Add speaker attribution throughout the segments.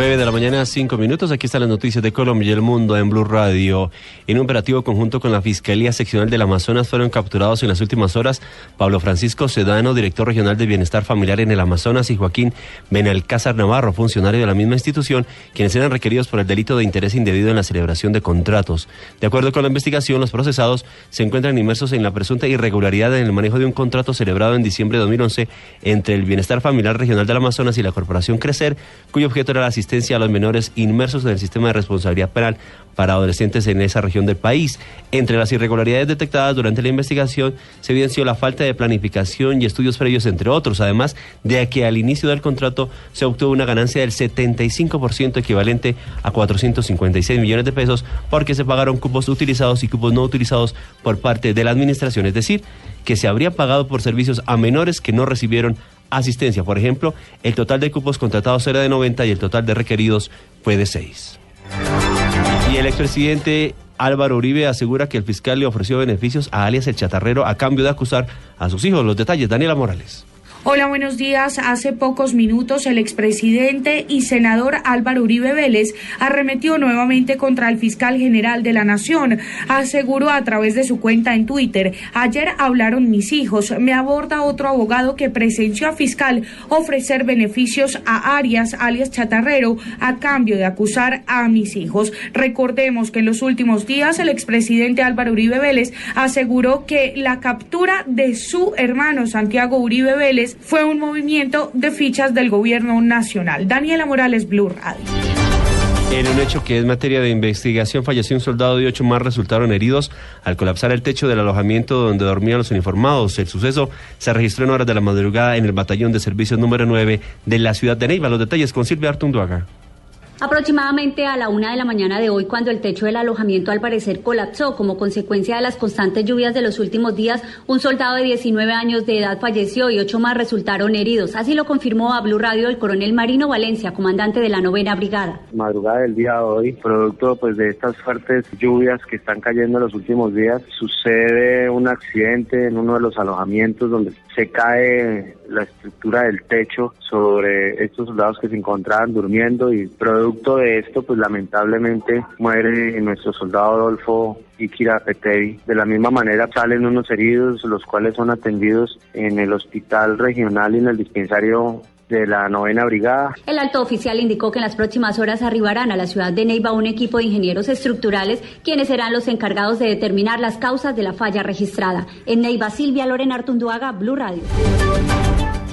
Speaker 1: 9 de la mañana, 5 minutos. Aquí están las noticias de Colombia y el mundo en Blue Radio. En un operativo conjunto con la Fiscalía Seccional del Amazonas fueron capturados en las últimas horas Pablo Francisco Sedano, director regional de Bienestar Familiar en el Amazonas, y Joaquín Benalcázar Navarro, funcionario de la misma institución, quienes eran requeridos por el delito de interés indebido en la celebración de contratos. De acuerdo con la investigación, los procesados se encuentran inmersos en la presunta irregularidad en el manejo de un contrato celebrado en diciembre de 2011 entre el Bienestar Familiar Regional del Amazonas y la Corporación Crecer, cuyo objeto era la asistencia a los menores inmersos en el sistema de responsabilidad penal para adolescentes en esa región del país. Entre las irregularidades detectadas durante la investigación se evidenció la falta de planificación y estudios previos, entre otros, además de que al inicio del contrato se obtuvo una ganancia del 75% equivalente a 456 millones de pesos porque se pagaron cupos utilizados y cupos no utilizados por parte de la administración, es decir, que se habría pagado por servicios a menores que no recibieron asistencia. Por ejemplo, el total de cupos contratados era de 90 y el total de requeridos fue de 6. Y el expresidente Álvaro Uribe asegura que el fiscal le ofreció beneficios a alias el chatarrero a cambio de acusar a sus hijos. Los detalles, Daniela Morales.
Speaker 2: Hola, buenos días. Hace pocos minutos el expresidente y senador Álvaro Uribe Vélez arremetió nuevamente contra el fiscal general de la Nación. Aseguró a través de su cuenta en Twitter, ayer hablaron mis hijos. Me aborda otro abogado que presenció a fiscal ofrecer beneficios a Arias, alias Chatarrero, a cambio de acusar a mis hijos. Recordemos que en los últimos días el expresidente Álvaro Uribe Vélez aseguró que la captura de su hermano Santiago Uribe Vélez fue un movimiento de fichas del gobierno nacional. Daniela Morales, Blue Radio.
Speaker 1: En un hecho que es materia de investigación, falleció un soldado y ocho más resultaron heridos al colapsar el techo del alojamiento donde dormían los uniformados. El suceso se registró en horas de la madrugada en el batallón de servicios número 9 de la ciudad de Neiva. Los detalles con Silvia Artunduaga.
Speaker 3: Aproximadamente a la una de la mañana de hoy, cuando el techo del alojamiento al parecer colapsó como consecuencia de las constantes lluvias de los últimos días, un soldado de 19 años de edad falleció y ocho más resultaron heridos. Así lo confirmó a Blue Radio el coronel Marino Valencia, comandante de la novena brigada.
Speaker 4: Madrugada del día de hoy, producto pues de estas fuertes lluvias que están cayendo en los últimos días, sucede un accidente en uno de los alojamientos donde se cae la estructura del techo sobre estos soldados que se encontraban durmiendo y producto de esto, pues lamentablemente muere nuestro soldado Adolfo Ikira Petevi. De la misma manera salen unos heridos, los cuales son atendidos en el hospital regional y en el dispensario de la novena brigada.
Speaker 3: El alto oficial indicó que en las próximas horas arribarán a la ciudad de Neiva un equipo de ingenieros estructurales quienes serán los encargados de determinar las causas de la falla registrada. En Neiva, Silvia Lorena Artunduaga, Blue Radio.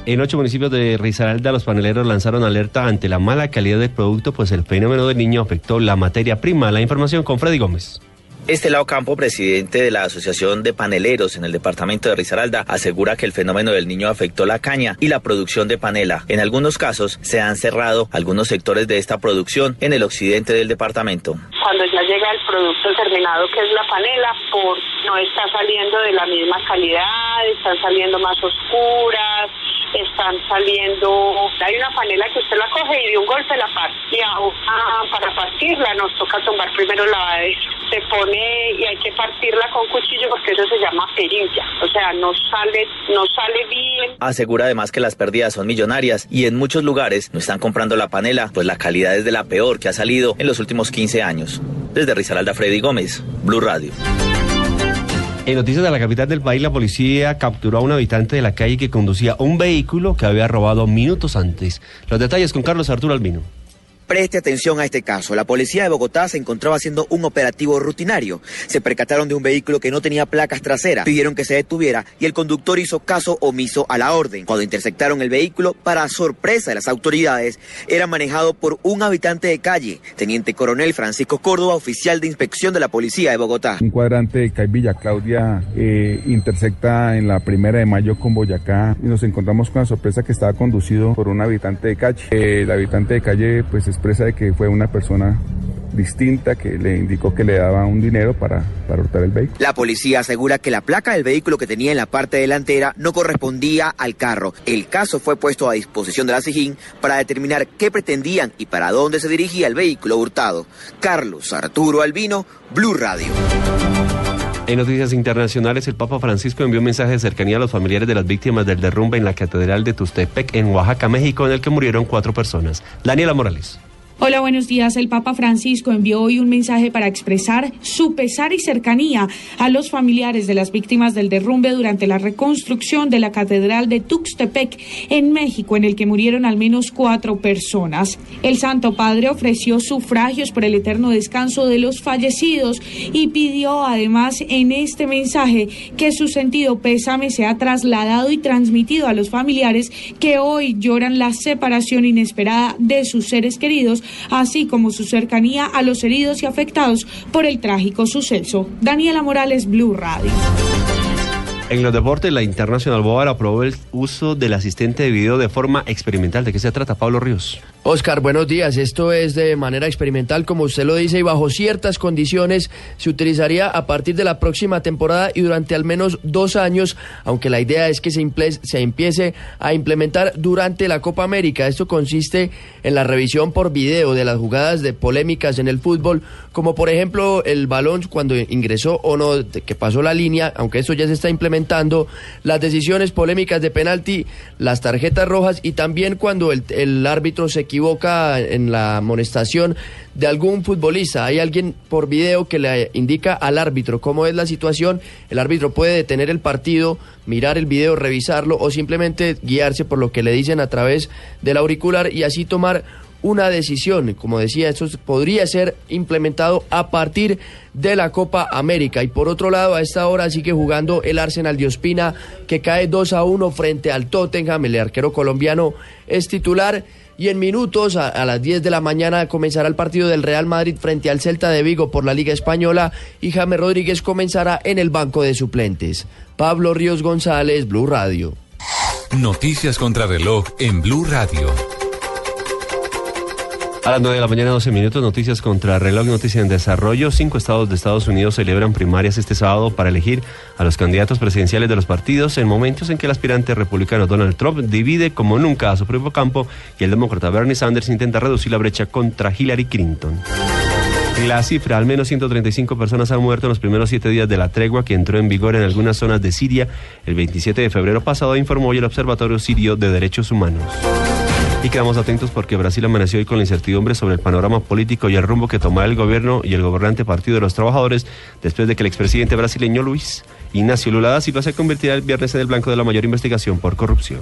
Speaker 1: En ocho municipios de Risaralda, los paneleros lanzaron alerta ante la mala calidad del producto, pues el fenómeno del niño afectó la materia prima. La información con Freddy Gómez.
Speaker 5: Estelao Campo, presidente de la Asociación de Paneleros en el departamento de Risaralda, asegura que el fenómeno del niño afectó la caña y la producción de panela. En algunos casos se han cerrado algunos sectores de esta producción en el occidente del departamento.
Speaker 6: Cuando ya llega el producto terminado, que es la panela, por no está saliendo de la misma calidad, están saliendo más oscuras, están saliendo, hay una panela que usted la coge y de un golpe la parte. Para partirla nos toca tomar primero la se pone y hay que partirla con cuchillo porque eso se llama perilla. O sea, no sale, no sale bien.
Speaker 5: Asegura además que las pérdidas son millonarias y en muchos lugares no están comprando la panela, pues la calidad es de la peor que ha salido en los últimos 15 años. Desde Risaralda Freddy Gómez, Blue Radio.
Speaker 1: En noticias de la capital del país, la policía capturó a un habitante de la calle que conducía un vehículo que había robado minutos antes. Los detalles con Carlos Arturo Albino.
Speaker 7: Preste atención a este caso. La policía de Bogotá se encontraba haciendo un operativo rutinario. Se percataron de un vehículo que no tenía placas traseras. Pidieron que se detuviera y el conductor hizo caso omiso a la orden. Cuando interceptaron el vehículo, para sorpresa de las autoridades, era manejado por un habitante de calle, teniente coronel Francisco Córdoba, oficial de inspección de la policía de Bogotá.
Speaker 8: Un cuadrante de CAI Villa Claudia eh, intersecta en la primera de mayo con Boyacá y nos encontramos con la sorpresa que estaba conducido por un habitante de calle. El habitante de calle, pues expresa de que fue una persona distinta que le indicó que le daba un dinero para, para hurtar el vehículo.
Speaker 7: La policía asegura que la placa del vehículo que tenía en la parte delantera no correspondía al carro. El caso fue puesto a disposición de la SIGIN para determinar qué pretendían y para dónde se dirigía el vehículo hurtado. Carlos Arturo Albino, Blue Radio.
Speaker 1: En noticias internacionales, el Papa Francisco envió un mensaje de cercanía a los familiares de las víctimas del derrumbe en la Catedral de Tustepec, en Oaxaca, México, en el que murieron cuatro personas. Daniela Morales.
Speaker 2: Hola, buenos días. El Papa Francisco envió hoy un mensaje para expresar su pesar y cercanía a los familiares de las víctimas del derrumbe durante la reconstrucción de la Catedral de Tuxtepec en México, en el que murieron al menos cuatro personas. El Santo Padre ofreció sufragios por el eterno descanso de los fallecidos y pidió además en este mensaje que su sentido pésame sea trasladado y transmitido a los familiares que hoy lloran la separación inesperada de sus seres queridos así como su cercanía a los heridos y afectados por el trágico suceso. Daniela Morales, Blue Radio.
Speaker 1: En los deportes, la Internacional Board aprobó el uso del asistente de video de forma experimental. ¿De qué se trata, Pablo Ríos?
Speaker 9: Oscar, buenos días. Esto es de manera experimental, como usted lo dice, y bajo ciertas condiciones se utilizaría a partir de la próxima temporada y durante al menos dos años, aunque la idea es que se, se empiece a implementar durante la Copa América. Esto consiste en la revisión por video de las jugadas de polémicas en el fútbol, como por ejemplo el balón cuando ingresó o no, que pasó la línea, aunque esto ya se está implementando las decisiones polémicas de penalti, las tarjetas rojas y también cuando el, árbitro se equivoca en la amonestación de algún futbolista. Hay alguien por video que le indica al árbitro cómo es la situación. El árbitro puede detener el partido, mirar el video, revisarlo o simplemente guiarse por lo que le dicen a través del auricular y así tomar una decisión. Como decía, esto podría ser implementado a partir de la Copa América. Y por otro lado, a esta hora sigue jugando el Arsenal de Ospina, que cae 2 a 1 frente al Tottenham. El arquero colombiano es titular. Y en minutos, a, las 10 de la mañana, comenzará el partido del Real Madrid frente al Celta de Vigo por la Liga Española. Y James Rodríguez comenzará en el banco de suplentes. Pablo Ríos González, Blue Radio.
Speaker 10: Noticias contra reloj en Blue Radio.
Speaker 1: A las 9 de la mañana, 12 minutos, noticias contra reloj, noticias en desarrollo. Cinco estados de Estados Unidos celebran primarias este sábado para elegir a los candidatos presidenciales de los partidos en momentos en que el aspirante republicano Donald Trump divide como nunca a su propio campo y el demócrata Bernie Sanders intenta reducir la brecha contra Hillary Clinton. La cifra, al menos 135 personas han muerto en los primeros siete días de la tregua que entró en vigor en algunas zonas de Siria el 27 de febrero pasado, informó hoy el Observatorio Sirio de Derechos Humanos. Y quedamos atentos porque Brasil amaneció hoy con la incertidumbre sobre el panorama político y el rumbo que tomará el gobierno y el gobernante Partido de los Trabajadores después de que el expresidente brasileño Luis Ignacio Lula da Silva se convirtiera el viernes en el blanco de la mayor investigación por corrupción.